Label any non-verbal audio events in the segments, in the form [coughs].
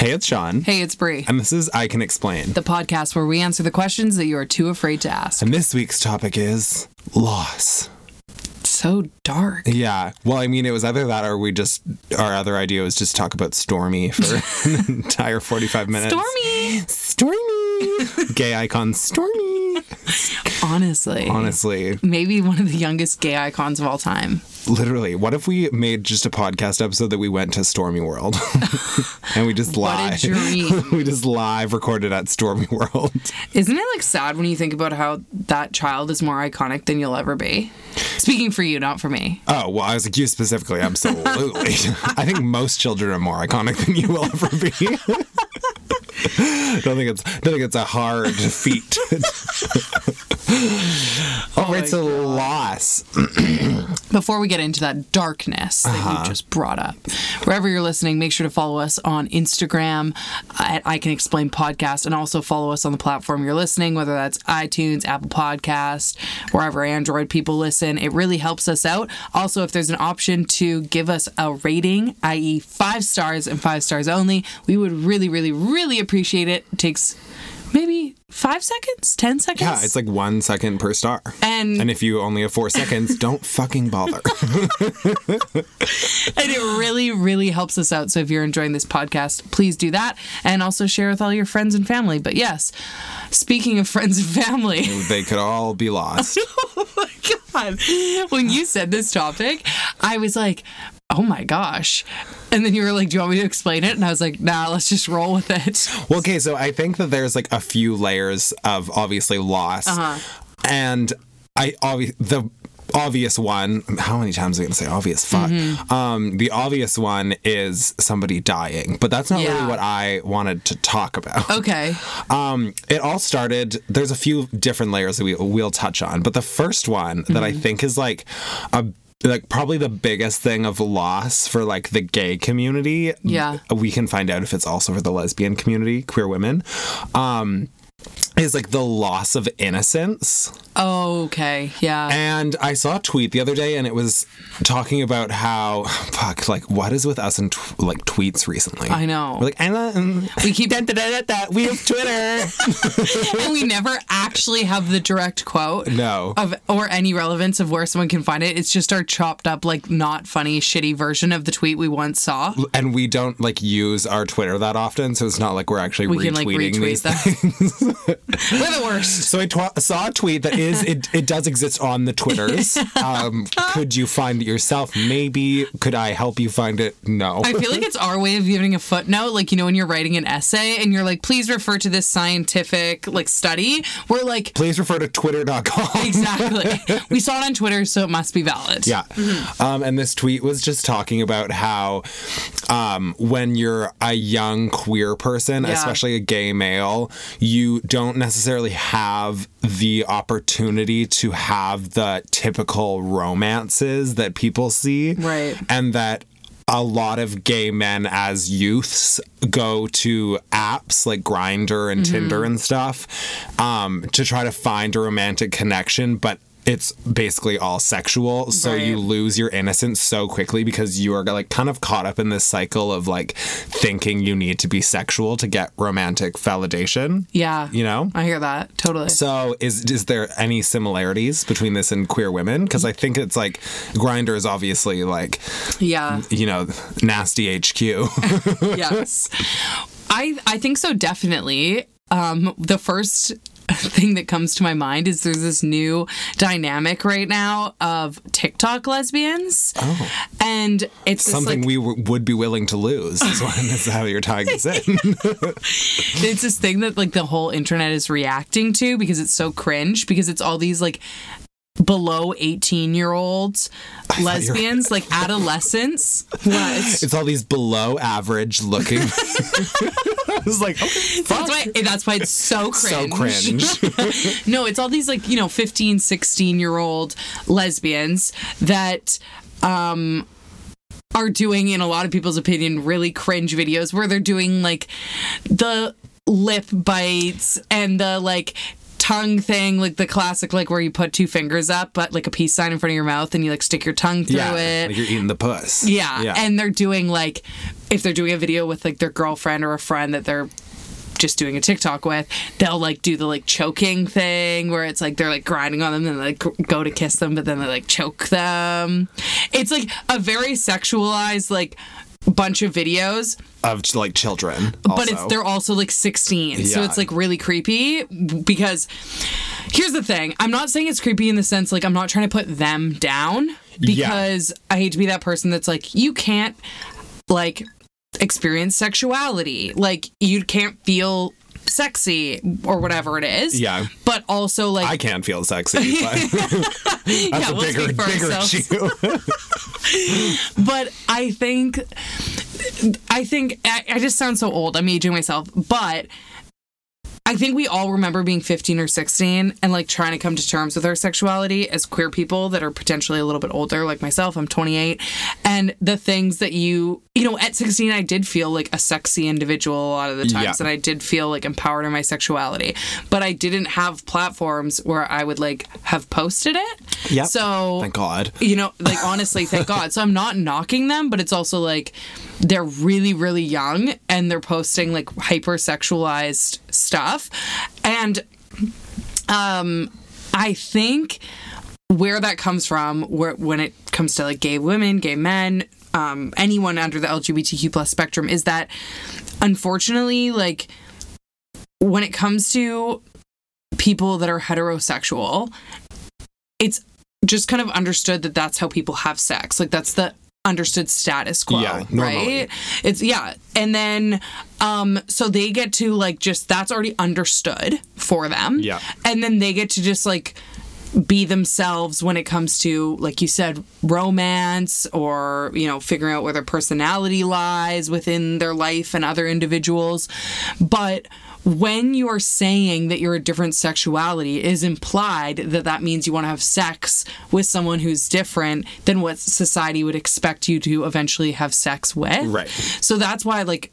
Hey, it's Sean. Hey, it's Brie. And this is I Can Explain. The podcast where we answer the questions that you are too afraid to ask. And this week's topic is loss. So dark. Yeah. Well, I mean, it was either that or we just, our other idea was just talk about Stormi for [laughs] an entire 45 minutes. Stormi. Stormi. [laughs] Gay icon Stormi. [laughs] Honestly. Honestly. Maybe one of the youngest gay icons of all time. Literally. What if we made just a podcast episode that we went to Stormi World [laughs] and we just live? [laughs] we just live recorded at Stormi World. Isn't it like sad when you think about how that child is more iconic than you'll ever be? Speaking for you, not for me. Oh, well, I was like, you specifically, absolutely. [laughs] I think most children are more iconic than you will ever be. don't think it's don't think it's a hard feat. All right, [laughs] my so loss. [clears throat] Before we get into that darkness that Uh-huh. you just brought up, wherever you're listening, make sure to follow us on Instagram at I Can Explain Podcast and also follow us on the platform you're listening, whether that's iTunes, Apple Podcast, wherever Android people listen. It really helps us out. Also, if there's an option to give us a rating, i.e., five stars and five stars only, we would really, really, really appreciate it. It takes maybe five seconds, 10 seconds. Yeah, it's like one second per star. And- and if you only have four [laughs] seconds, don't fucking bother. [laughs] and it really, really helps us out. So if you're enjoying this podcast, please do that and also share with all your friends and family. But yes, speaking of friends and family, [laughs] they could all be lost. oh my God, when you said this topic, I was like, oh my gosh. And then you were like, do you want me to explain it? And I was like, nah, let's just roll with it. Well, okay, so I think that there's like a few layers of obviously loss, Uh-huh. and I obvi- the obvious one. How many times are I going to say obvious? Fuck. Mm-hmm. Um, the obvious one is somebody dying, but that's not Yeah. really what I wanted to talk about. Okay. Um, it all started. There's a few different layers that we we'll touch on, but the first one that I think is like a like probably the biggest thing of loss for like the gay community. Yeah. we can find out if it's also for the lesbian community, queer women. Um, is like the loss of innocence. Oh, okay. Yeah. And I saw a tweet the other day, and it was talking about how fuck, like what is with us and tw- like tweets recently. I know. We're like, and um, we keep da, da, da, da, we have Twitter. [laughs] and we never actually have the direct quote. no. of or any relevance of where someone can find it. It's just our chopped up, like not funny, shitty version of the tweet we once saw. and we don't like use our Twitter that often, so it's not like we're actually We retweeting can like these retweet them. [laughs] We're the worst. So I tw- saw a tweet that is it, it does exist on the Twitters. [laughs] Um, could you find it yourself? Maybe. Could I help you find it? No. I feel like it's our way of giving a footnote, like you know when you're writing an essay and you're like, please refer to this scientific like study. We're like, Please refer to twitter.com. exactly. [laughs] we saw it on Twitter, so it must be valid. Yeah. Um, and this tweet was just talking about how um, when you're a young queer person, Yeah. especially a gay male, you don't necessarily have the opportunity to have the typical romances that people see. Right. And that a lot of gay men as youths go to apps like Grindr and Tinder and stuff um, to try to find a romantic connection, but it's basically all sexual. So Right. you lose your innocence so quickly because you are like kind of caught up in this cycle of like thinking you need to be sexual to get romantic validation. Yeah. You know? I hear that. Totally. So is is there any similarities between this and queer women? Because I think it's like Grindr is obviously like yeah. you know nasty HQ. [laughs] yes. I I think so definitely. Um the first thing that comes to my mind is there's this new dynamic right now of TikTok lesbians. Oh. And it's Something like we w- would be willing to lose. Is what is how you're tying this in. [laughs] [laughs] it's this thing that like the whole internet is reacting to because it's so cringe because it's all these like below 18 year olds thought you were- lesbians like adolescents what it's all these below average looking. [laughs] I was like, okay, that's why that's why it's so cringe. [laughs] So cringe cringe. [laughs] no it's all these like you know 15 16 year old lesbians that um are doing in a lot of people's opinion really cringe videos where they're doing like the lip bites and the like tongue thing, like the classic, like where you put two fingers up, but like a peace sign in front of your mouth, and you like stick your tongue through yeah, it. like you're eating the puss. Yeah. yeah. And they're doing like, if they're doing a video with like their girlfriend or a friend that they're just doing a TikTok with, they'll like do the like choking thing where it's like they're like grinding on them and like go to kiss them, but then they like choke them. It's like a very sexualized like bunch of videos. Of like children. but it's they're also like 16 so it's like really creepy because here's the thing. I'm not saying it's creepy in the sense like i'm not trying to put them down Yeah. because i hate to be that person that's like you can't like experience sexuality. Like you can't feel sexy or whatever it is Yeah. but also like I can't feel sexy, but [laughs] [laughs] that's Yeah, a we'll bigger, bigger issue. [laughs] but I think I think I, I just sound so old. I'm aging myself, but I think we all remember being 15 or 16 and like trying to come to terms with our sexuality as queer people that are potentially a little bit older, like myself. I'm 28, and the things that you, you know, at 16, I did feel like a sexy individual a lot of the times, Yeah. and I did feel like empowered in my sexuality, but I didn't have platforms where I would like have posted it. Yeah. So Thank God. you know, like honestly, thank God. So I'm not knocking them, but it's also like they're really, really young and they're posting like hypersexualized stuff. And um I think where that comes from, where when it comes to like gay women, gay men, um, anyone under the LGBTQ plus spectrum, is that unfortunately, like when it comes to people that are heterosexual, it's just kind of understood that that's how people have sex. Like that's the understood status quo, Yeah, right? It's yeah. And then um so they get to like just that's already understood for them. Yeah. And then they get to just like be themselves when it comes to like you said romance or you know figuring out where their personality lies within their life and other individuals but when you're saying that you're a different sexuality it is implied that that means you want to have sex with someone who's different than what society would expect you to eventually have sex with Right. so that's why like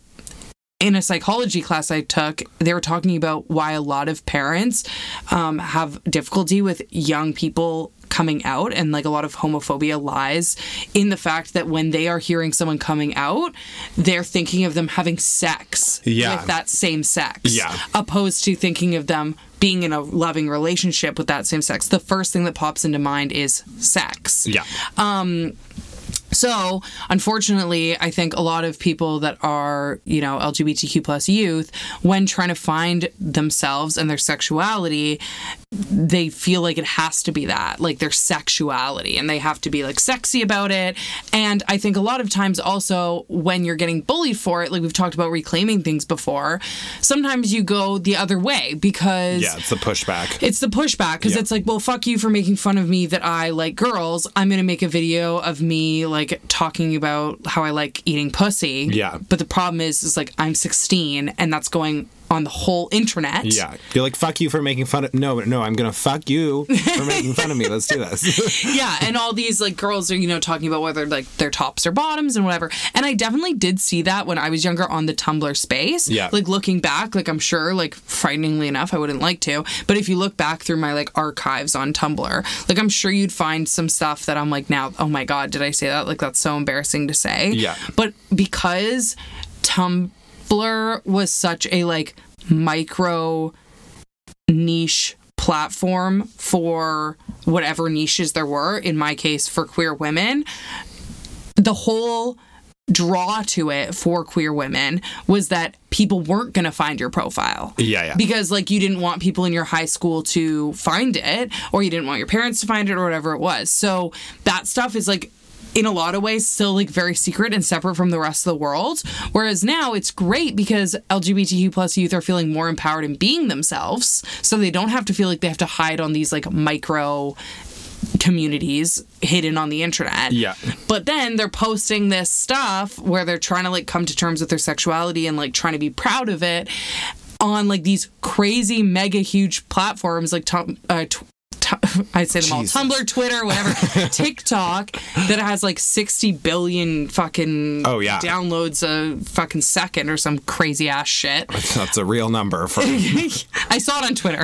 in a psychology class I took, they were talking about why a lot of parents um, have difficulty with young people coming out and like a lot of homophobia lies in the fact that when they are hearing someone coming out they're thinking of them having sex Yeah. with that same sex Yeah. opposed to thinking of them being in a loving relationship with that same sex the first thing that pops into mind is sex Yeah. So, unfortunately, I think a lot of people that are, you know, LGBTQ plus youth, when trying to find themselves and their sexuality, they feel like it has to be that, like their sexuality, and they have to be like sexy about it. And I think a lot of times also when you're getting bullied for it, like we've talked about reclaiming things before, sometimes you go the other way because yeah, it's the pushback. it's the pushback because Yeah. it's like, well, fuck you for making fun of me that I like girls. I'm gonna make a video of me like talking about how I like eating pussy. Yeah. But the problem is, is like I'm 16 and that's going on the whole internet. Yeah, you're like fuck you for making fun of. No, no, I'm gonna fuck you for making fun of me. Let's do this. [laughs] yeah, and all these like girls are you know talking about whether like their tops or bottoms and whatever. And I definitely did see that when I was younger on the Tumblr space. Yeah. Like looking back, like I'm sure like frighteningly enough, I wouldn't like to, but if you look back through my like archives on Tumblr, like I'm sure you'd find some stuff that I'm like now, oh my god, did I say that? Like that's so embarrassing to say. Yeah. But because Tumblr was such a like micro niche platform for whatever niches there were, in my case for queer women, the whole draw to it for queer women was that people weren't going to find your profile. Yeah, yeah. Because like you didn't want people in your high school to find it or you didn't want your parents to find it or whatever it was. So that stuff is like in a lot of ways still like very secret and separate from the rest of the world. Whereas now it's great because lgbtq plus youth are feeling more empowered in being themselves. So they don't have to feel like they have to hide on these like micro communities hidden on the internet. Yeah. but then they're posting this stuff where they're trying to like come to terms with their sexuality and like trying to be proud of it on like these crazy mega huge platforms like Tom, uh, t- t- [laughs] I say them Jesus. all Tumblr, Twitter, whatever, [laughs] TikTok that has like 60 billion fucking Oh, yeah. downloads a fucking second or some crazy ass shit. [laughs] That's a real number for I saw it on Twitter.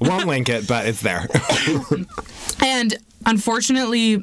won't link it, but it's there. And unfortunately,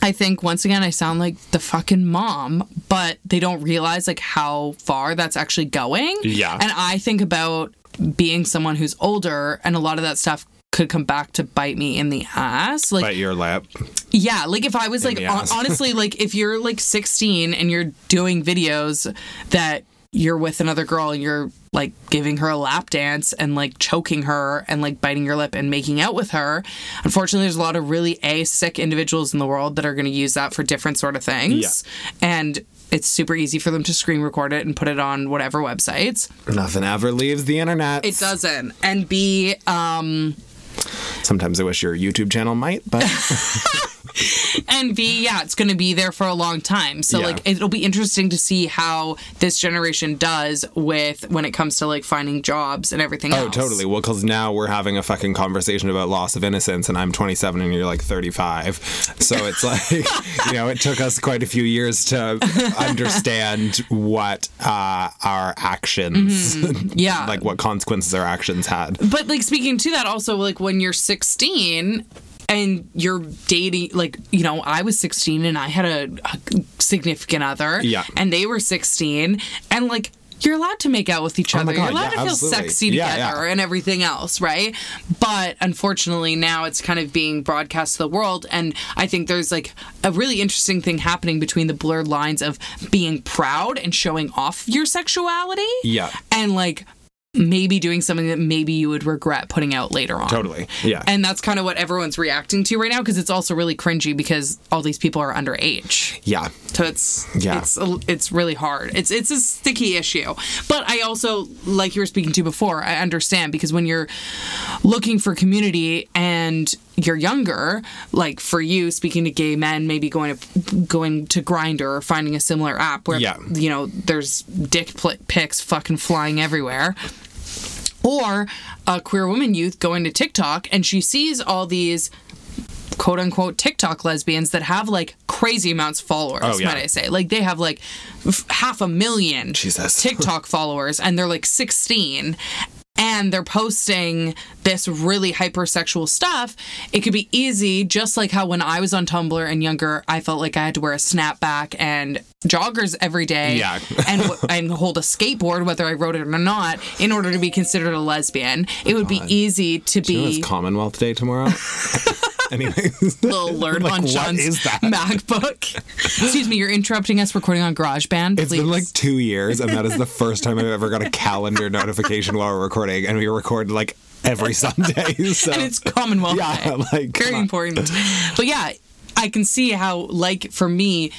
I think once again I sound like the fucking mom, but they don't realize like how far that's actually going. Yeah. And I think about being someone who's older and a lot of that stuff could come back to bite me in the ass. Like Bite your lip. yeah, like if I was like the honestly like if you're like 16 and you're doing videos that you're with another girl and you're like giving her a lap dance and like choking her and like biting your lip and making out with her. Unfortunately, there's a lot of really a sick individuals in the world that are going to use that for different sort of things. Yeah. And it's super easy for them to screen record it and put it on whatever websites. Nothing ever leaves the internet. It doesn't. And B, um, Sometimes I wish your YouTube channel might, but [laughs] [laughs] and B, yeah, it's going to be there for a long time. So Yeah. like it'll be interesting to see how this generation does with when it comes to like finding jobs and everything oh, else. totally. Well, because now we're having a fucking conversation about loss of innocence, and I'm 27 and you're like 35. So it's like, [laughs] you know, it took us quite a few years to understand what uh, our actions, [laughs] Yeah. like what consequences our actions had. But like speaking to that also like when you're 16 and you're dating like you know I was 16 and I had a, a significant other Yeah. and they were 16 and like you're allowed to make out with each other. Oh other. You're God, allowed yeah, to feel absolutely. sexy Yeah, together yeah. and everything else, right? But unfortunately, now it's kind of being broadcast to the world. And I think there's like a really interesting thing happening between the blurred lines of being proud and showing off your sexuality Yeah. and like maybe doing something that maybe you would regret putting out later on. Totally. Yeah. And that's kind of what everyone's reacting to right now because it's also really cringy because all these people are underage. yeah. So it's Yeah. it's it's really hard. It's it's a sticky issue. But I also like you were speaking to before, I understand because when you're looking for community and you're younger, like for you speaking to gay men, maybe going to going to Grindr or finding a similar app where Yeah. you know there's dick pl- pics fucking flying everywhere or a queer woman youth going to TikTok and she sees all these quote unquote TikTok lesbians that have like crazy amounts of followers, Oh, yeah. might I say. Like they have like f- half a million Jesus. [laughs] TikTok followers and they're like 16 and they're posting this really hypersexual stuff, it could be easy, just like how when I was on Tumblr and younger, I felt like I had to wear a snapback and joggers every day Yeah. [laughs] and, and hold a skateboard, whether I wrote it or not, in order to be considered a lesbian. It would be easy to You know be it's Commonwealth Day tomorrow. [laughs] [laughs] Anyways. little alert [laughs] Like, on what John's is that? MacBook. Excuse me, you're interrupting us recording on GarageBand. It's please. been like two years, and that is the first time I've ever got a calendar notification while we're recording, and we record like every Sunday. [laughs] So and it's Commonwealth yeah, Day. like very important. But yeah, I can see how, like, for me,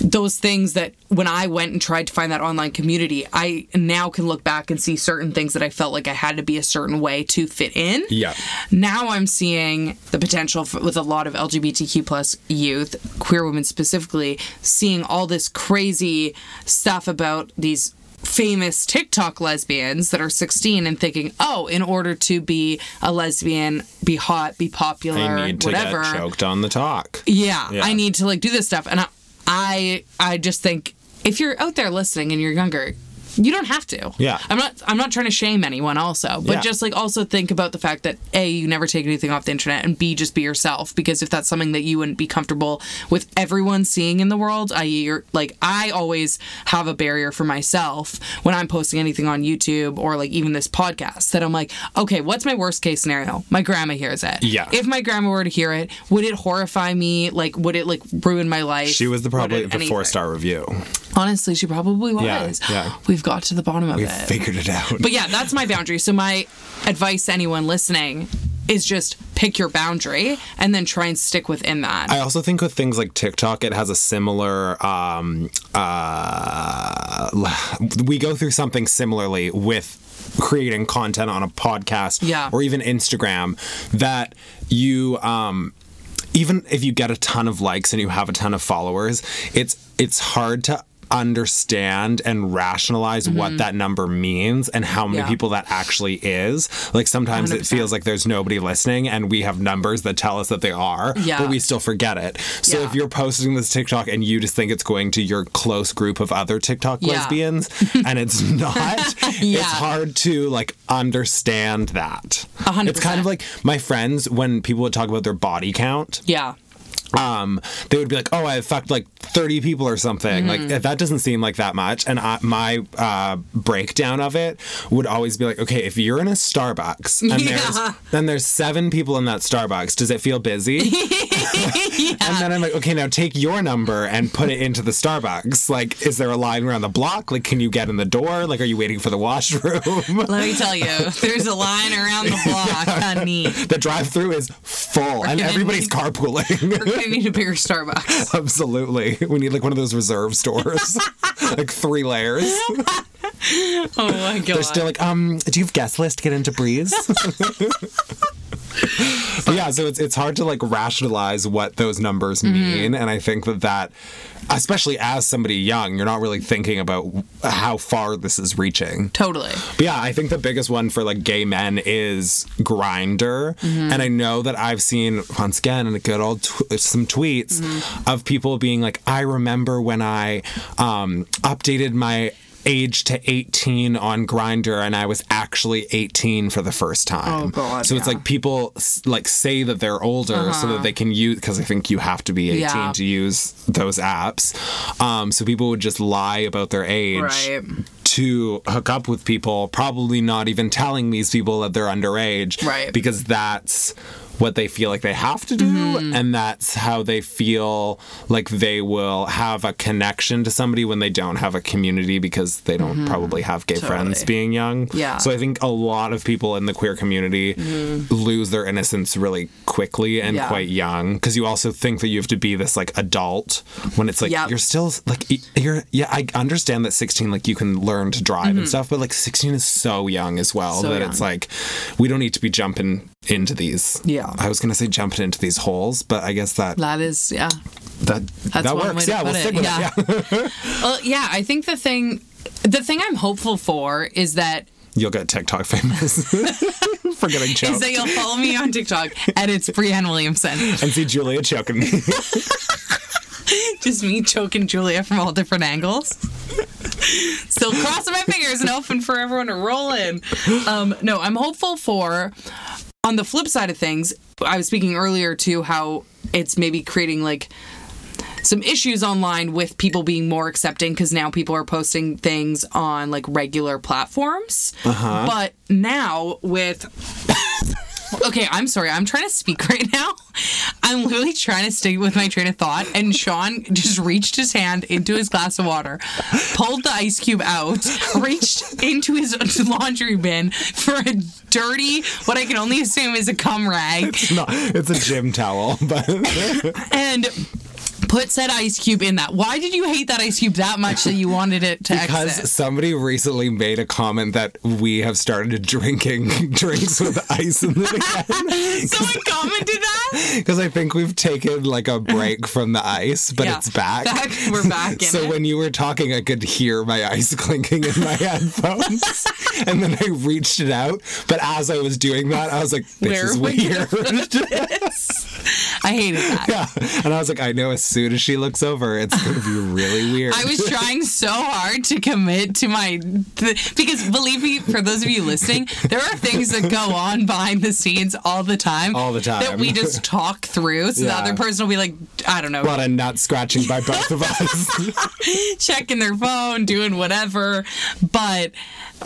those things that when I went and tried to find that online community, I now can look back and see certain things that I felt like I had to be a certain way to fit in. Yeah. Now I'm seeing the potential for, with a lot of LGBTQ plus youth, queer women specifically, seeing all this crazy stuff about these famous TikTok lesbians that are 16 and thinking, oh, in order to be a lesbian, be hot, be popular, I need to whatever. get choked on the talk. Yeah, Yeah. I need to like do this stuff, and I, I, I just think if you're out there listening and you're younger, you don't have to. Yeah. I'm not. I'm not trying to shame anyone. Also, but Yeah. just like also think about the fact that a you never take anything off the internet, and b just be yourself. Because if that's something that you wouldn't be comfortable with everyone seeing in the world, i.e., you're like I always have a barrier for myself when I'm posting anything on YouTube or like even this podcast. That I'm like, okay, what's my worst case scenario? My grandma hears it. Yeah. If my grandma were to hear it, would it horrify me? Like, would it like ruin my life? She was the probably the four star review. Honestly, she probably was. Yeah, yeah. We've got to the bottom of We it. figured it out. But yeah, that's my boundary. So my advice to anyone listening is just pick your boundary and then try and stick within that. I also think with things like TikTok, it has a similar. Um, uh, we go through something similarly with creating content on a podcast Yeah. or even Instagram that you. Um, even if you get a ton of likes and you have a ton of followers, it's it's hard to understand and rationalize what that number means and how many Mm-hmm. Yeah. people that actually is. Like sometimes it 100%. feels like there's nobody listening and we have numbers that tell us that they are, Yeah. but we still forget it. So Yeah. if you're posting this TikTok and you just think it's going to your close group of other TikTok lesbians [laughs] and it's not, it's hard to like understand that. A hundred It's kind of like my friends when people would talk about their body count Yeah. Um, they would be like, "Oh, I fucked like 30 people or something." Mm-hmm. Like that doesn't seem like that much. And I, my uh, breakdown of it would always be like, "Okay, if you're in a Starbucks and [laughs] Yeah. there's then there's seven people in that Starbucks, does it feel busy?" [laughs] [laughs] And then I'm like, "Okay, now take your number and put it into the Starbucks. Like, is there a line around the block? Like, can you get in the door? Like, are you waiting for the washroom?" Let me tell you, [laughs] there's a line around the block, honey. the drive-through is full, and gonna everybody's need- carpooling. I need a bigger Starbucks. [laughs] Absolutely. We need like one of those reserve stores. like three layers. Oh my god. They're still like, um, do you have guest list to get into Breeze? But yeah, so it's it's hard to like rationalize what those numbers Mm-hmm. mean. And I think that that especially as somebody young, you're not really thinking about how far this is reaching. totally. But yeah, I think the biggest one for like gay men is Grindr, and I know that I've seen once again in a good old tw- some tweets of people being like, "I remember when I um, updated my." Age to 18 on Grindr and i was actually 18 for the first time Oh, God, so it's yeah. Uh-huh. like people like say that they're older so that they can use because i think you have to be 18 Yeah. to use those apps um, so people would just lie about their age Right. to hook up with people, probably not even telling these people that they're underage. Right. Because that's what they feel like they have to do. Mm-hmm. And that's how they feel like they will have a connection to somebody when they don't have a community because they don't probably have gay friends Mm-hmm. Being young. Yeah. So I think a lot of people in the queer community lose their innocence really quickly and Mm-hmm. Yeah. quite young because you also think that you have to be this like adult when it's like Yep. you're still like you're yeah I understand that 16 like you can learn to drive and stuff but like 16 is so young as well Mm-hmm. So that young. it's like we don't need to be jumping into these Yeah. I was gonna say jumping into these holes but I guess that That is, yeah. that That's that works yeah we'll it. stick with Yeah. it yeah [laughs] Well, yeah, I think the thing, the thing I'm hopeful for is that you'll get TikTok famous [laughs] for getting [laughs] choked. is that you'll follow me on TikTok and it's Brianne Williamson. and see Julia choking me Just me choking Julia from all different angles. Still crossing my fingers and hoping for everyone to roll in. Um, no, I'm hopeful for. On the flip side of things, I was speaking earlier to how it's maybe creating like some issues online with people being more accepting because now people are posting things on like regular platforms. Uh-huh. But now with okay, I'm sorry, I'm trying to speak [laughs] right now. I'm literally trying to stay with my train of thought, and Sean just reached his hand into his glass of water, pulled the ice cube out, reached into his [laughs] laundry bin for a dirty, what I can only assume is a cum rag, it's not it's a gym towel but and put said ice cube in that. Why did you hate that ice cube that much that you wanted it to Because exit? somebody recently made a comment that we have started drinking [laughs] drinks with ice in it again. [laughs] Someone commented that. Because I think we've taken like a break from the ice, but Yeah, it's back. back- we're back in so it. when you were talking, I could hear my ice [laughs] clinking in my headphones, and then I reached it out. But as I was doing that, I was like, "This Where is weird." I hated that. yeah, and I was like, "I know as soon as she looks over, it's gonna be really [laughs] weird." I was trying so hard to commit to my th- because believe me, for those of you listening, there are things that go on behind the scenes all the time, All the time. that we just talk through. So the other person will be like, I don't know, a lot of nut scratching by both of us. [laughs] checking their phone, doing whatever. But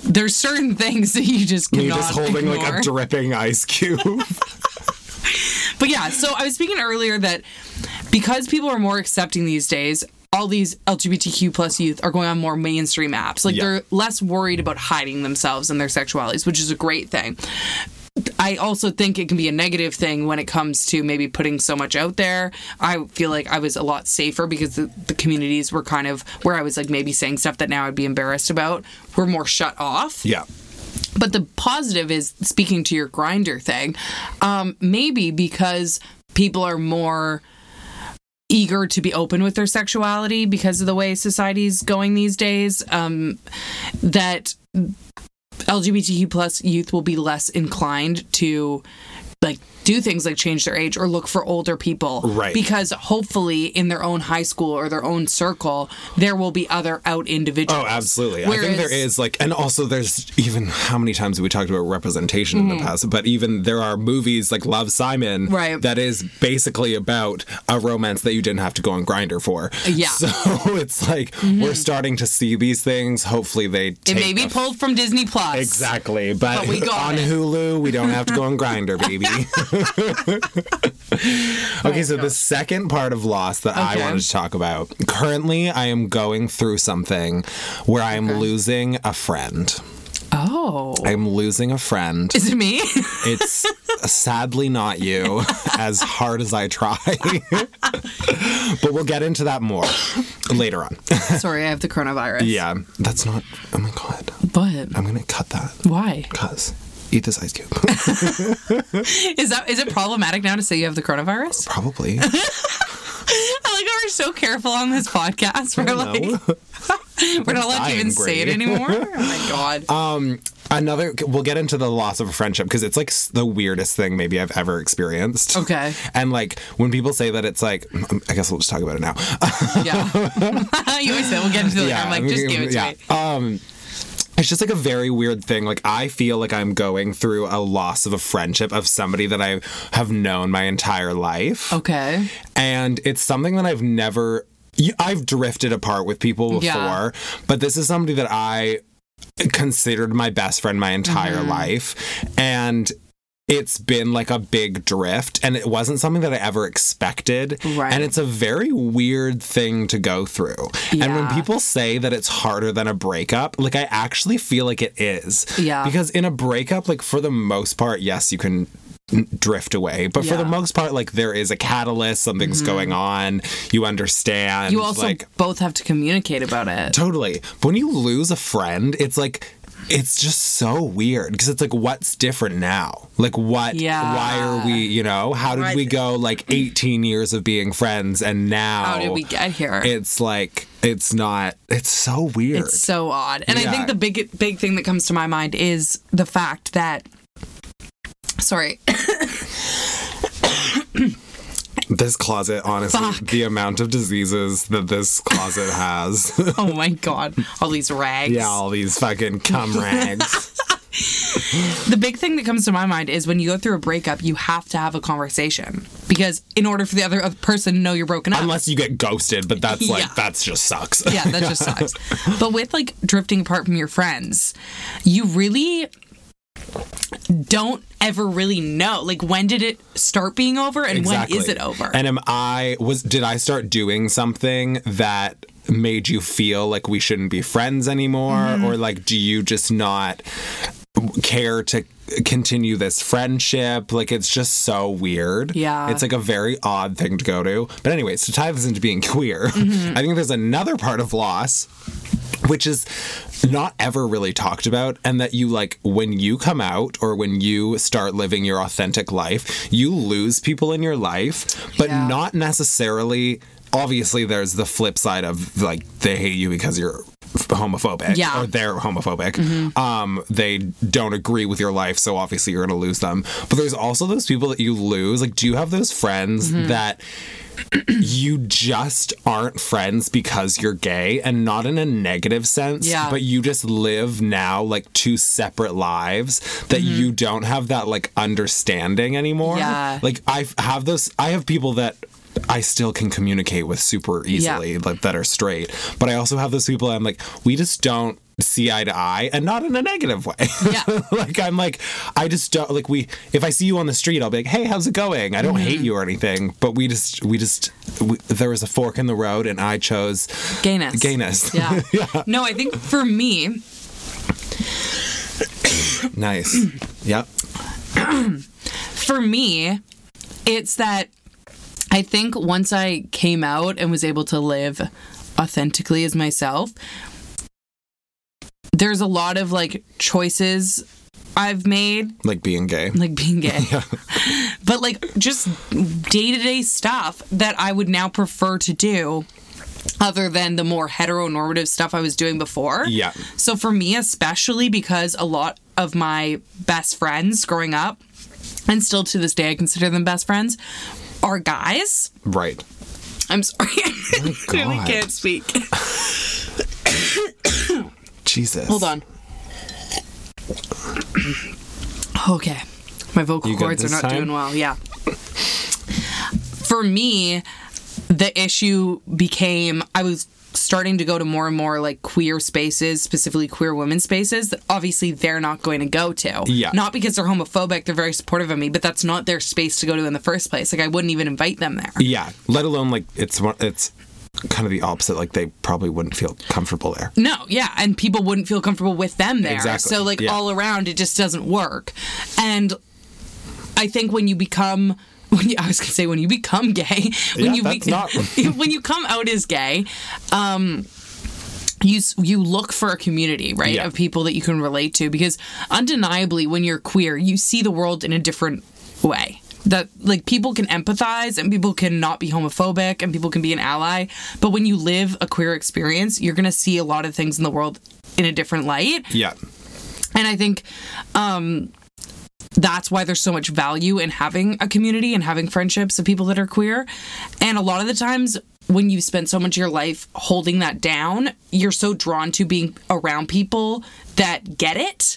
there's certain things that you just cannot Me just holding ignore. like a dripping ice cube. [laughs] But yeah, so I was speaking earlier that because people are more accepting these days, all these LGBTQ plus youth are going on more mainstream apps. Like Yeah. they're less worried about hiding themselves and their sexualities, which is a great thing. I also think it can be a negative thing when it comes to maybe putting so much out there. I feel like I was a lot safer because the, the communities were kind of where I was like maybe saying stuff that now I'd be embarrassed about were more shut off. yeah. But the positive is speaking to your Grindr thing, um, maybe because people are more eager to be open with their sexuality because of the way society's going these days um, that lgbtq plus youth will be less inclined to like do things like change their age or look for older people Right. because hopefully in their own high school or their own circle there will be other out individuals Oh, absolutely. I think there is like, and also there's even how many times have we talked about representation in the mm-hmm. past? But even there are movies like Love Simon, Right. That is basically about a romance that you didn't have to go on Grindr for. Yeah. [laughs] So it's like we're mm-hmm. starting to see these things. Hopefully they. it may be pulled from disney plus Exactly, but, But we got on it. Hulu, we don't have to go on Grindr, [laughs] baby. [laughs] okay, so the second part of Lost that I wanted to talk about. Currently, I am going through something where I am losing a friend. oh I'm losing a friend. is it me It's sadly not you, [laughs] as hard as I try. but we'll get into that more later on. [laughs] sorry i have the coronavirus yeah, that's not. Oh my god, but I'm gonna cut that why because eat this ice cube. [laughs] is that is it problematic now to say you have the coronavirus Probably. [laughs] I like how we're so careful on this podcast. We're like, [laughs] we're not allowed to even say it anymore. Oh my god. Um, another. We'll get into the loss of a friendship because it's like the weirdest thing maybe I've ever experienced. Okay. And like when people say that, it's like I guess we'll just talk about it now. yeah. you always say we'll get into it later. I'm like, just give it to yeah. me. Um, it's just like a very weird thing. Like I feel like I'm going through a loss of a friendship of somebody that I have known my entire life, Okay. and it's something that I've never. I've drifted apart with people before, Yeah. but this is somebody that I considered my best friend my entire Mm-hmm. life, and it's been like a big drift and it wasn't something that I ever expected. Right. And it's a very weird thing to go through. Yeah. And when people say that it's harder than a breakup, like I actually feel like it is. Yeah. Because in a breakup, like for the most part, yes, you can drift away but for the Mm-hmm. most part like there is a catalyst something's going on you understand You also like both have to communicate about it. Totally. But when you lose a friend, it's like it's just so weird because it's like what's different now? Like what Yeah. why are we, you know, how did Right. we go like 18 years of being friends and now How did we get here? it's like it's not it's so weird. It's so odd. And I think the big big thing that comes to my mind is the fact that sorry. This closet honestly Fuck. the amount of diseases that this closet has. [laughs] Oh my god. All these rags. yeah, all these fucking cum rags. [laughs] The big thing that comes to my mind is when you go through a breakup, you have to have a conversation because in order for the other person to know you're broken up. Unless you get ghosted, but that's like Yeah. that's just sucks. yeah, that just [laughs] sucks. But with like drifting apart from your friends, you really don't ever really know. Like when did it start being over and when is it over? And am I was did I start doing something that made you feel like we shouldn't be friends anymore Mm-hmm. or like do you just not care to continue this friendship like it's just so weird Yeah. it's like a very odd thing to go to but anyways to tie this into being queer Mm-hmm. [laughs] i think there's another part of loss which is not ever really talked about and that you like when you come out or when you start living your authentic life you lose people in your life but Yeah. not necessarily obviously there's the flip side of like they hate you because you're homophobic Yeah. Mm-hmm. or they're homophobic um they don't agree with your life so obviously you're gonna lose them but there's also those people that you lose like do you have those friends Mm-hmm. that [clears throat] you just aren't friends because you're gay and not in a negative sense Yeah. but you just live now like two separate lives that you don't have that like understanding anymore Mm-hmm. Yeah. like i have those i have people that I still can communicate with super easily, like that are straight. But I also have those people I'm like, we just don't see eye to eye and not in a negative way. Yeah. [laughs] like I'm like, I just don't like we if I see you on the street, I'll be like, hey, how's it going? I don't Mm-hmm. hate you or anything, but we just we just we, there was a fork in the road and I chose Gayness. gayness. Yeah. [laughs] Yeah. No, I think for me, nice. [clears throat] yep. [clears throat] for me, it's that I think once I came out and was able to live authentically as myself, there's a lot of like choices I've made Like being gay. like being gay. [laughs] yeah. [laughs] but like just day to day stuff that I would now prefer to do other than the more heteronormative stuff I was doing before. Yeah. So for me, especially because a lot of my best friends growing up, and still to this day I consider them best friends, are guys. Right. I'm sorry. [laughs] I clearly God. can't speak. Jesus. Hold on. Okay. My vocal You cords are not time? doing well. Yeah. For me, the issue became I was starting to go to more and more like queer spaces, specifically queer women spaces that obviously they're not going to go to. Yeah. Not because they're homophobic, they're very supportive of me, but that's not their space to go to in the first place. Like I wouldn't even invite them there. Yeah. Let alone like it's it's kind of the opposite. Like they probably wouldn't feel comfortable there. No, yeah, and people wouldn't feel comfortable with them there. Exactly, So like yeah. all around, it just doesn't work. And I think when you become, [laughs] when you, I was gonna say when you become gay, when Yeah, you that's not- [laughs] when you come out as gay, um, you you look for a community, right, Yeah. of people that you can relate to because undeniably, when you're queer, you see the world in a different way. That like people can empathize and people can not be homophobic and people can be an ally, but when you live a queer experience, you're gonna see a lot of things in the world in a different light. Yeah. And I think um, that's why there's so much value in having a community and having friendships of people that are queer. And a lot of the times, when you spend so much of your life holding that down, you're so drawn to being around people that get it.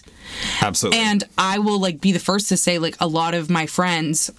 Absolutely. And I will like be the first to say like a lot of my friends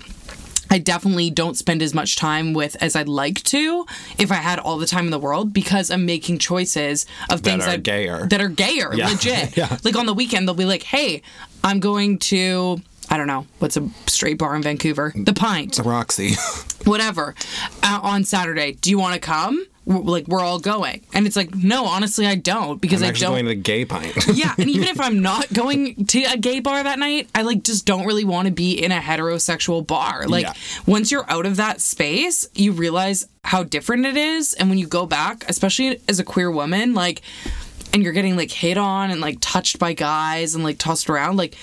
I definitely don't spend as much time with as I'd like to if I had all the time in the world because I'm making choices of things That are that gayer. That are gayer, Yeah. legit. [laughs] Yeah. Like on the weekend they'll be like, "Hey, I'm going to I don't know what's a straight bar in Vancouver, the Pint, the Roxy. [laughs] whatever, uh, on Saturday. Do you want to come? We're, like we're all going, and it's like, no, honestly, I don't because I'm I actually don't going to the gay pint. [laughs] yeah, and even if [laughs] I'm not going to a gay bar that night, I like just don't really want to be in a heterosexual bar. Like Yeah. once you're out of that space, you realize how different it is, and when you go back, especially as a queer woman, like and you're getting like hit on and like touched by guys and like tossed around, like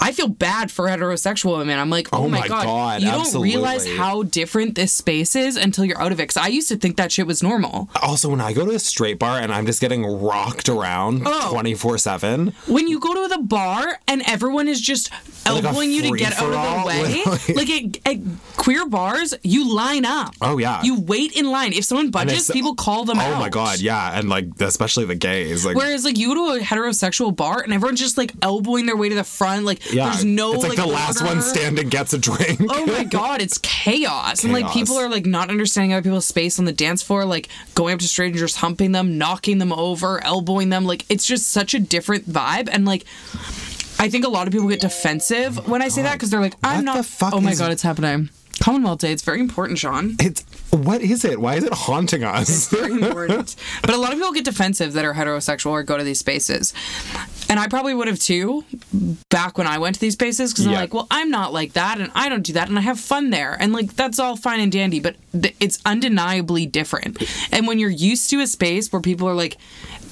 I feel bad for heterosexual women. I'm like, oh, Oh my, god, God, you don't realize how different this space is until you're out of it. Because I used to think that shit was normal. also, when I go to a straight bar and I'm just getting rocked around Oh. 24 7, when you go to the bar and everyone is just Like elbowing you to get out of the way, like- [laughs] like at, at queer bars, you line up. Oh, yeah. You wait in line. If someone budges, people call them oh out. Oh my God, yeah. And like, especially the gays. Like, Whereas like you go to a heterosexual bar and everyone's just like elbowing their way to the front, like yeah. there's no It's like, the last one standing gets a drink. Oh my [laughs] god, it's chaos. And like people are like not understanding other people's space on the dance floor, like going up to strangers, humping them, knocking them over, elbowing them. Like it's just such a different vibe. And like I think a lot of people get defensive when I say that because they're like, I'm What not the fuck Oh my god, it's happening. Commonwealth Day, it's very important, Sean. It's what is it? Why is it haunting us? very important. but a lot of people get defensive that are heterosexual or go to these spaces. And I probably would have too back when I went to these spaces because I'm like, well, I'm not like that and I don't do that and I have fun there. And like, that's all fine and dandy, but th- it's undeniably different. And when you're used to a space where people are like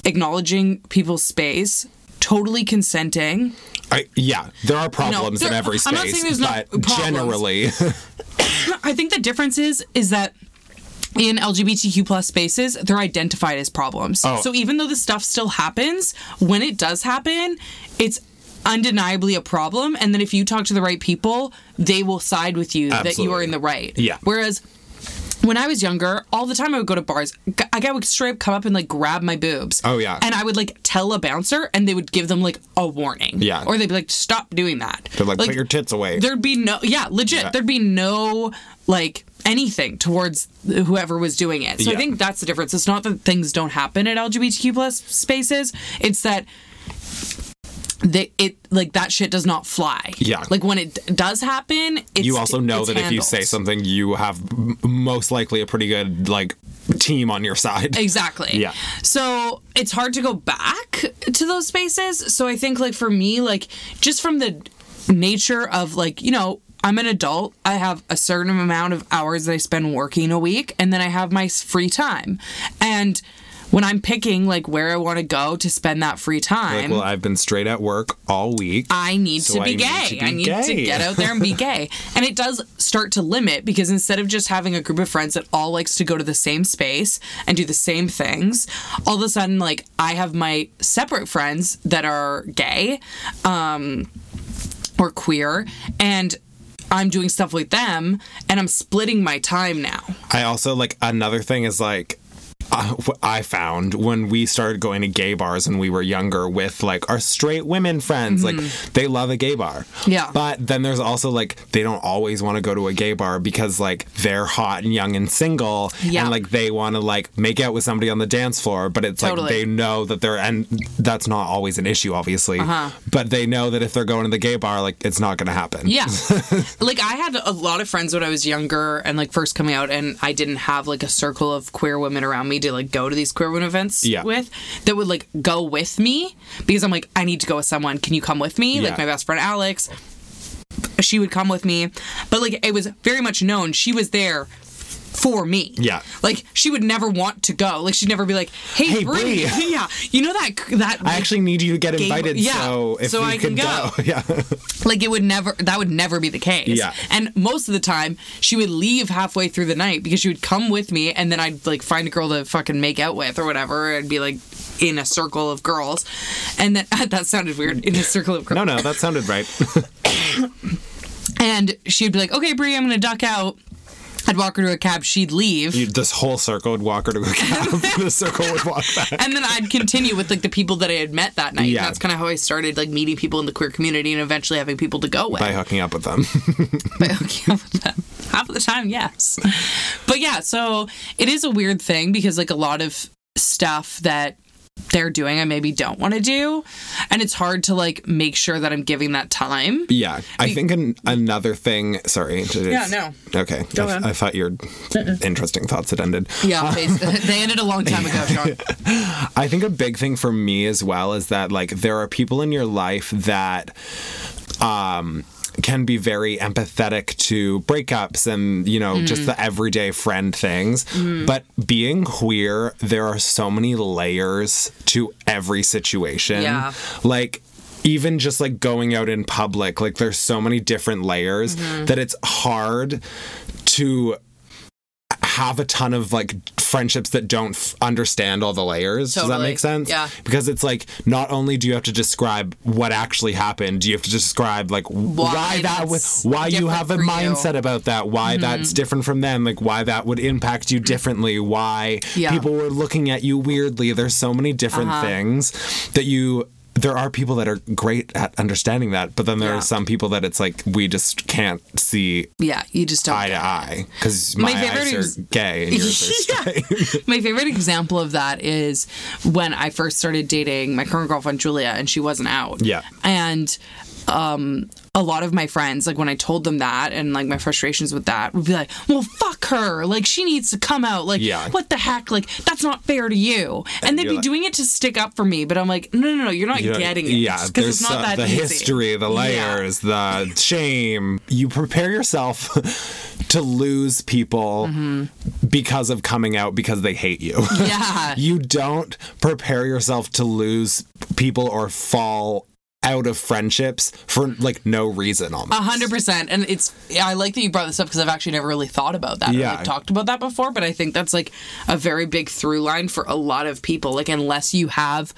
acknowledging people's space, totally consenting, I, yeah, there are problems in there- every space, I'm not saying there's not but problems. generally, [laughs] I think the difference is is that in LGBTQ plus spaces, they're identified as problems. Oh. So even though the stuff still happens, when it does happen, it's undeniably a problem. And then if you talk to the right people, they will side with you that you are in the right. Yeah. Whereas when I was younger, all the time I would go to bars. A guy would straight up come up and like grab my boobs. Oh, yeah. And I would like tell a bouncer, and they would give them like a warning. Yeah. Or they'd be like, "Stop doing that." they're like, put your tits away. there'd be no yeah legit Yeah. there'd be no like anything towards whoever was doing it so i think that's the difference it's not that things don't happen at lgbtq plus spaces it's that they, it like that shit does not fly Yeah. like when it d- does happen it's, you also know that if you say something, you have m- most likely a pretty good like team on your side. Exactly. Yeah. So it's hard to go back to those spaces. So I think like for me, like just from the nature of like, you know, I'm an adult. I have a certain amount of hours that I spend working a week and then I have my free time. And when I'm picking like where I want to go to spend that free time, Like, well, I've been straight at work all week. I need So to I be need gay. to be I need to get out there and be gay. [laughs] And it does start to limit because instead of just having a group of friends that all likes to go to the same space and do the same things, all of a sudden like I have my separate friends that are gay um or queer and I'm doing stuff with them and I'm splitting my time now. I also like another thing is like uh, I found when we started going to gay bars and we were younger with like our straight women friends, like they love a gay bar. Mm-hmm. Yeah. But then there's also like they don't always want to go to a gay bar because like they're hot and young and single Yeah. and like they want to like make out with somebody on the dance floor, but it's Totally. like they know that they're and that's not always an issue, obviously. Uh-huh. But they know that if they're going to the gay bar, like it's not going to happen. Yeah. [laughs] like I had a lot of friends when I was younger and like first coming out and I didn't have like a circle of queer women around me to like go to these queer women events Yeah. with that would like go with me because I'm like I need to go with someone. Can you come with me? Yeah. Like my best friend Alex she would come with me. But like it was very much known she was there for me. Yeah. Like she would never want to go. Like she'd never be like, "Hey, Hey, Bree." [laughs] Yeah. You know that that I actually need you to get invited yeah, so if so I can could go. [laughs] Yeah. like it would never that would never be the case Yeah. and most of the time she would leave halfway through the night because she would come with me and then i'd like find a girl to fucking make out with or whatever and be like in a circle of girls and then [laughs] that sounded weird in a circle of girls no, no, that sounded right. [coughs] and she'd be like okay Bree, i'm gonna duck out i'd walk her to a cab she'd leave You, this whole circle would walk her to a cab. [laughs] [laughs] the circle would walk back. and then I'd continue with like the people that I had met that night. Yeah. That's kind of how I started like meeting people in the queer community and eventually having people to go with. By hooking up with them. [laughs] by hooking up with them. Half of the time, yes. But yeah, so it is a weird thing because like a lot of stuff that they're doing I maybe don't want to do. And it's hard to like make sure that I'm giving that time. yeah. I think an, another thing. Sorry. Yeah, no. Okay. I, Go ahead. I thought your interesting thoughts had ended. Yeah, they, [laughs] they ended a long time ago, Sean. [laughs] I think a big thing for me as well is that like there are people in your life that um can be very empathetic to breakups and you know just Mm. the everyday friend things but being queer there are so many layers to every situation Yeah. like even just like going out in public like there's so many different layers Mm-hmm. that it's hard to have a ton of like friendships that don't f- understand all the layers. Does that Totally. make sense? Yeah. Because it's like not only do you have to describe what actually happened, you have to describe like why, that was why you have a for you. Mm-hmm. mindset about that, why that's different from them, like why that would impact you differently, why Yeah. people were looking at you weirdly. There's so many different Uh-huh. things that you there are people that are great at understanding that, but then there Yeah. are some people that it's like we just can't see Yeah, you just don't. eye to eye because my, My favorite eyes ex- are gay and yours are [laughs] Yeah. [laughs] My favorite example of that is when I first started dating my current girlfriend Julia, and she wasn't out. Yeah. And um, a lot of my friends, like when I told them that, and like my frustrations with that, would be like, "Well, fuck her! Like she needs to come out! Like Yeah. what the heck? Like that's not fair to you!" And they'd be like- doing it to stick up for me, but I'm like, "No, no, no! You're not You know, getting it. Yeah, because it's not uh, that the easy." history, the Yeah. layers, the [laughs] shame. You prepare yourself [laughs] to lose people because of coming out because they hate you. Mm-hmm. Yeah. [laughs] you don't prepare yourself to lose people or fall out of friendships for like no reason almost. A hundred percent, and it's. I like that you brought this up because I've actually never really thought about that. Or, Yeah. like, talked about that before, but I think that's like a very big through line for a lot of people. Like, unless you have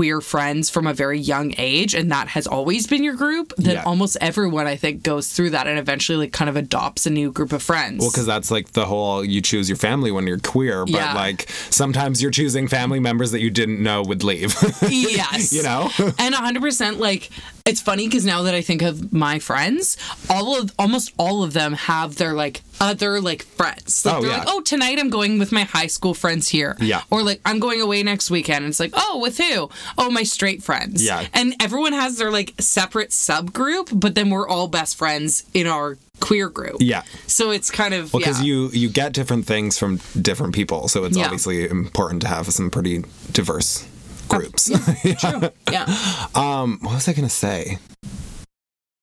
queer friends from a very young age, and that has always been your group, then Yeah. almost everyone I think goes through that and eventually like kind of adopts a new group of friends. Well, because that's like the whole you choose your family when you're queer, but Yeah. like sometimes you're choosing family members that you didn't know would leave. [laughs] yes, you know? and 100% like it's funny because now that i think of my friends all of almost all of them have their like other like friends like Oh, they're yeah. like oh tonight i'm going with my high school friends here Yeah. or like i'm going away next weekend it's like oh with who oh my straight friends Yeah. and everyone has their like separate subgroup but then we're all best friends in our queer group Yeah. so it's kind of Well, because yeah. you you get different things from different people, so it's Yeah. obviously important to have some pretty diverse groups. [laughs] True. yeah um, what was I gonna say?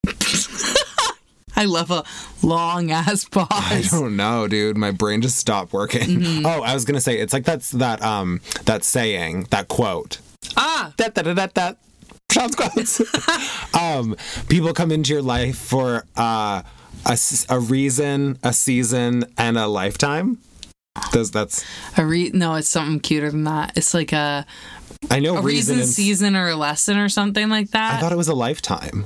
[laughs] I love a long ass boss. I don't know, dude. My brain just stopped working. Mm-hmm. Oh, I was gonna say it's like that's that um that saying that quote. Ah, That that that that. Sean's quotes. um, people come into your life for uh, a, a reason, a season, and a lifetime. Those that's a re- no, it's something cuter than that. It's like a, I know a reason, and- season, or a lesson or something like that. I thought it was a lifetime.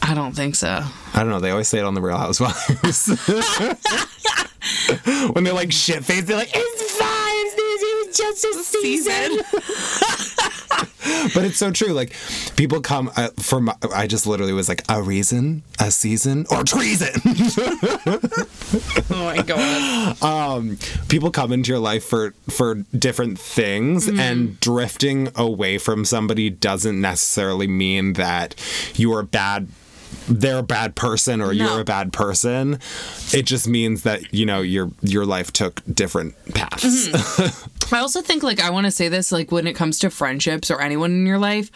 I don't think so. I don't know. They always say it on the Real Housewives. [laughs] when they're like shit faced, they're like, "It's fine. It was just a season." [laughs] [laughs] but it's so true. Like people come uh, for. My, I just literally was like, a reason, a season, or treason. Oh my god. [laughs] um, people come into your life for for different things, and drifting away from somebody doesn't necessarily mean that you are bad. They're a bad person, or No. you're a bad person. It just means that you know your your life took different paths. Mm-hmm. [laughs] I also think like I want to say this like when it comes to friendships or anyone in your life,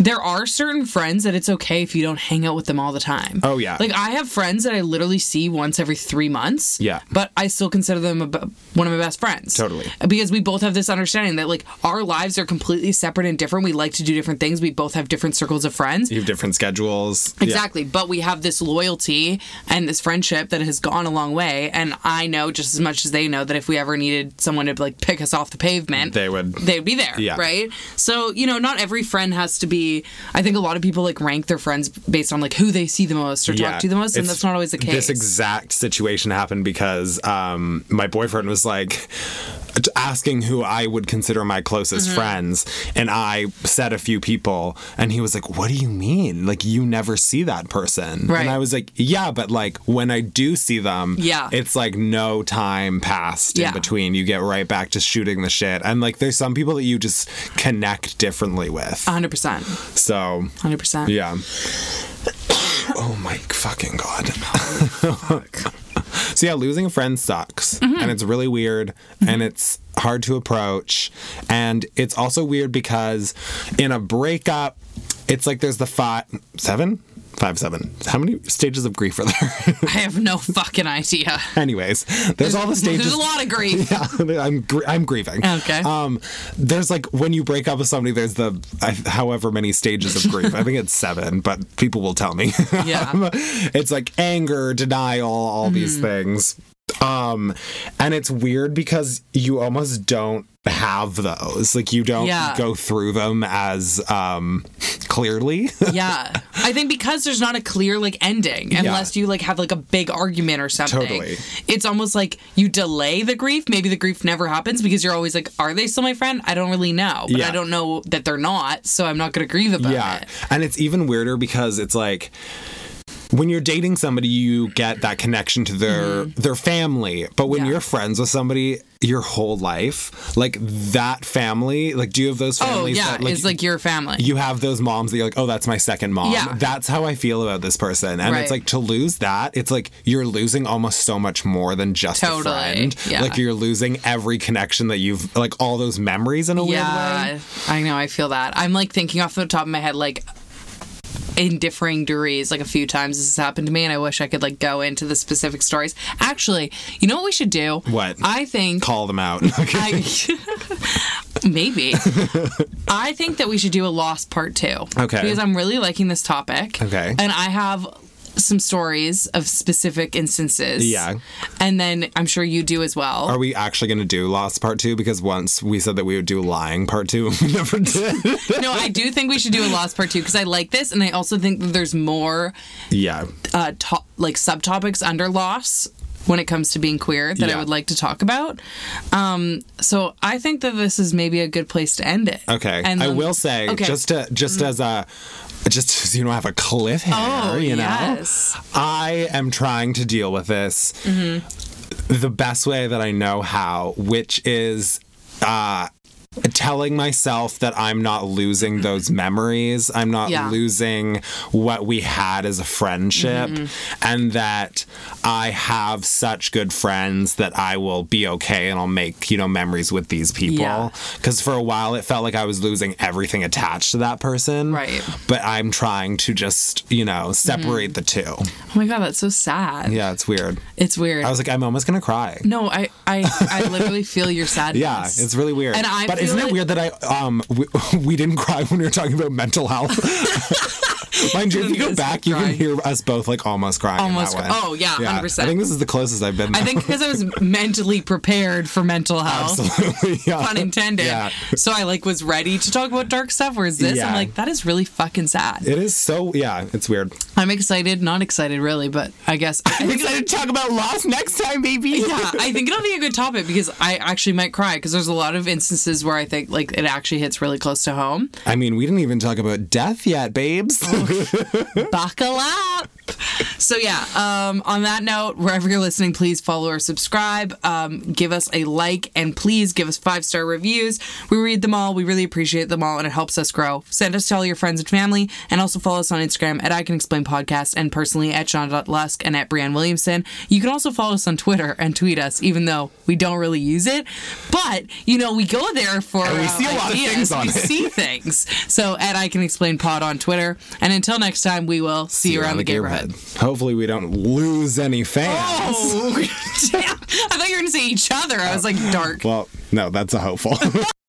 there are certain friends that it's okay if you don't hang out with them all the time. Oh, yeah. Like I have friends that I literally see once every 3 months. Yeah. But I still consider them a, one of my best friends. Totally. Because we both have this understanding that like our lives are completely separate and different. We like to do different things. We both have different circles of friends. you have different schedules. Yeah. Exactly. But we have this loyalty and this friendship that has gone a long way. And I know just as much as they know that if we ever needed someone to like pick us off the pavement, They would. they'd be there. Yeah. Right. So, you know, not every friend has to be I think a lot of people like rank their friends based on like who they see the most or talk to the most, and that's not always the case. This exact situation happened because um, my boyfriend was like asking who I would consider my closest Mm-hmm. friends, and I said a few people, and he was like, "What do you mean? Like you never see that person?" Right. And I was like, "Yeah, but like when I do see them, Yeah. it's like no time passed Yeah. in between. You get right back to shooting the shit, and like there's some people that you just connect differently with. 100%. So 100%. yeah. [coughs] oh my fucking god. [laughs] [laughs] so yeah, losing a friend sucks. Mm-hmm. And it's really weird mm-hmm. and it's hard to approach. And it's also weird because in a breakup, it's like there's the five seven? Five seven. How many stages of grief are there? [laughs] I have no fucking idea. Anyways, there's all the stages. There's a lot of grief. [laughs] Yeah, I'm gr- I'm grieving. Okay. Um, there's like when you break up with somebody, there's the I, however many stages of grief. I think it's seven, but people will tell me. [laughs] Yeah. Um, it's like anger, denial, all these Hmm. things. Um, and it's weird because you almost don't have those. Like you don't Yeah. go through them as um clearly. [laughs] yeah i think because there's not a clear like ending unless you like have like a big argument or something Totally. it's almost like you delay the grief maybe the grief never happens because you're always like are they still my friend i don't really know but Yeah. i don't know that they're not so i'm not gonna grieve about Yeah. it And it's even weirder because it's like when you're dating somebody you get that connection to their their family but when Mm-hmm. Yeah. you're friends with somebody your whole life like that family like do you have those families? oh families yeah that, it's like your family you have those moms that you're like oh that's my second mom Yeah. that's how i feel about this person and Right. it's like to lose that it's like you're losing almost so much more than just Totally. a friend Yeah. like you're losing every connection that you've like all those memories in a weird way yeah i know i feel that i'm like thinking off the top of my head like in differing degrees like a few times this has happened to me and i wish i could like go into the specific stories actually you know what we should do What? i think call them out [laughs] I, [laughs] maybe. I think that we should do a lost part two. Okay. Because I'm really liking this topic. Okay. And I have some stories of specific instances. Yeah. And then I'm sure you do as well. Are we actually going to do Lost Part 2? Because once we said that we would do Lying Part 2, [laughs] we never did. no, I do think we should do a lost part two because I like this, and I also think that there's more yeah. uh, to- like subtopics under loss when it comes to being queer that Yeah. I would like to talk about. Um, so I think that this is maybe a good place to end it. Okay. And I will say, okay. just to just as a [laughs] just so you don't have a cliffhanger, Oh, you know, yes. I am trying to deal with this Mm-hmm. the best way that I know how, which is uh, telling myself that I'm not losing those memories. I'm not Yeah. losing what we had as a friendship Mm-hmm. and that I have such good friends that I will be okay and I'll make, you know, memories with these people. Yeah. Cuz for a while it felt like I was losing everything attached to that person. Right. But I'm trying to just, you know, separate the two. Oh my god, that's so sad. Yeah, it's weird. It's weird. I was like I'm almost going to cry. no, I, I, I literally feel your [laughs] sadness. Yeah, it's really weird. And I but isn't it weird that I um we, [laughs] we didn't cry when we were talking about mental health? [laughs] [laughs] Mind you, if you go back, you can hear us both like almost crying. in Almost oh, yeah, 100%. I think this is the closest I've been. I think because I was [laughs] mentally prepared for mental health. absolutely. Yeah. Pun intended. Yeah. So I like was ready to talk about dark stuff. Whereas this, Yeah. I'm like, that is really fucking sad. It is so yeah, it's weird. I'm excited, not excited really, but I guess I think to talk about loss next time, baby. yeah, I think it'll be a good topic because I actually might cry because there's a lot of instances where I think like it actually hits really close to home. I mean, we didn't even talk about death yet, babes. Oh, [laughs] Buckle up. So yeah, um, on that note, wherever you're listening, please follow or subscribe. Um, give us a like and please give us five star reviews. We read them all. We really appreciate them all, and it helps us grow. Send us to all your friends and family, and also follow us on Instagram at I Can Explain Podcast and personally at Sean Lusk and at Brianne Williamson. You can also follow us on Twitter and tweet us, even though we don't really use it. But you know, we go there for And we uh, see a lot of things on we it. see things. So at I Can Explain Pod on Twitter. And until next time, we will see, you around, the neighborhood. Hopefully, we don't lose any fans. Oh, [laughs] damn. I thought you were going to say each other. I was like, dark. Well, no, that's a hopeful. [laughs]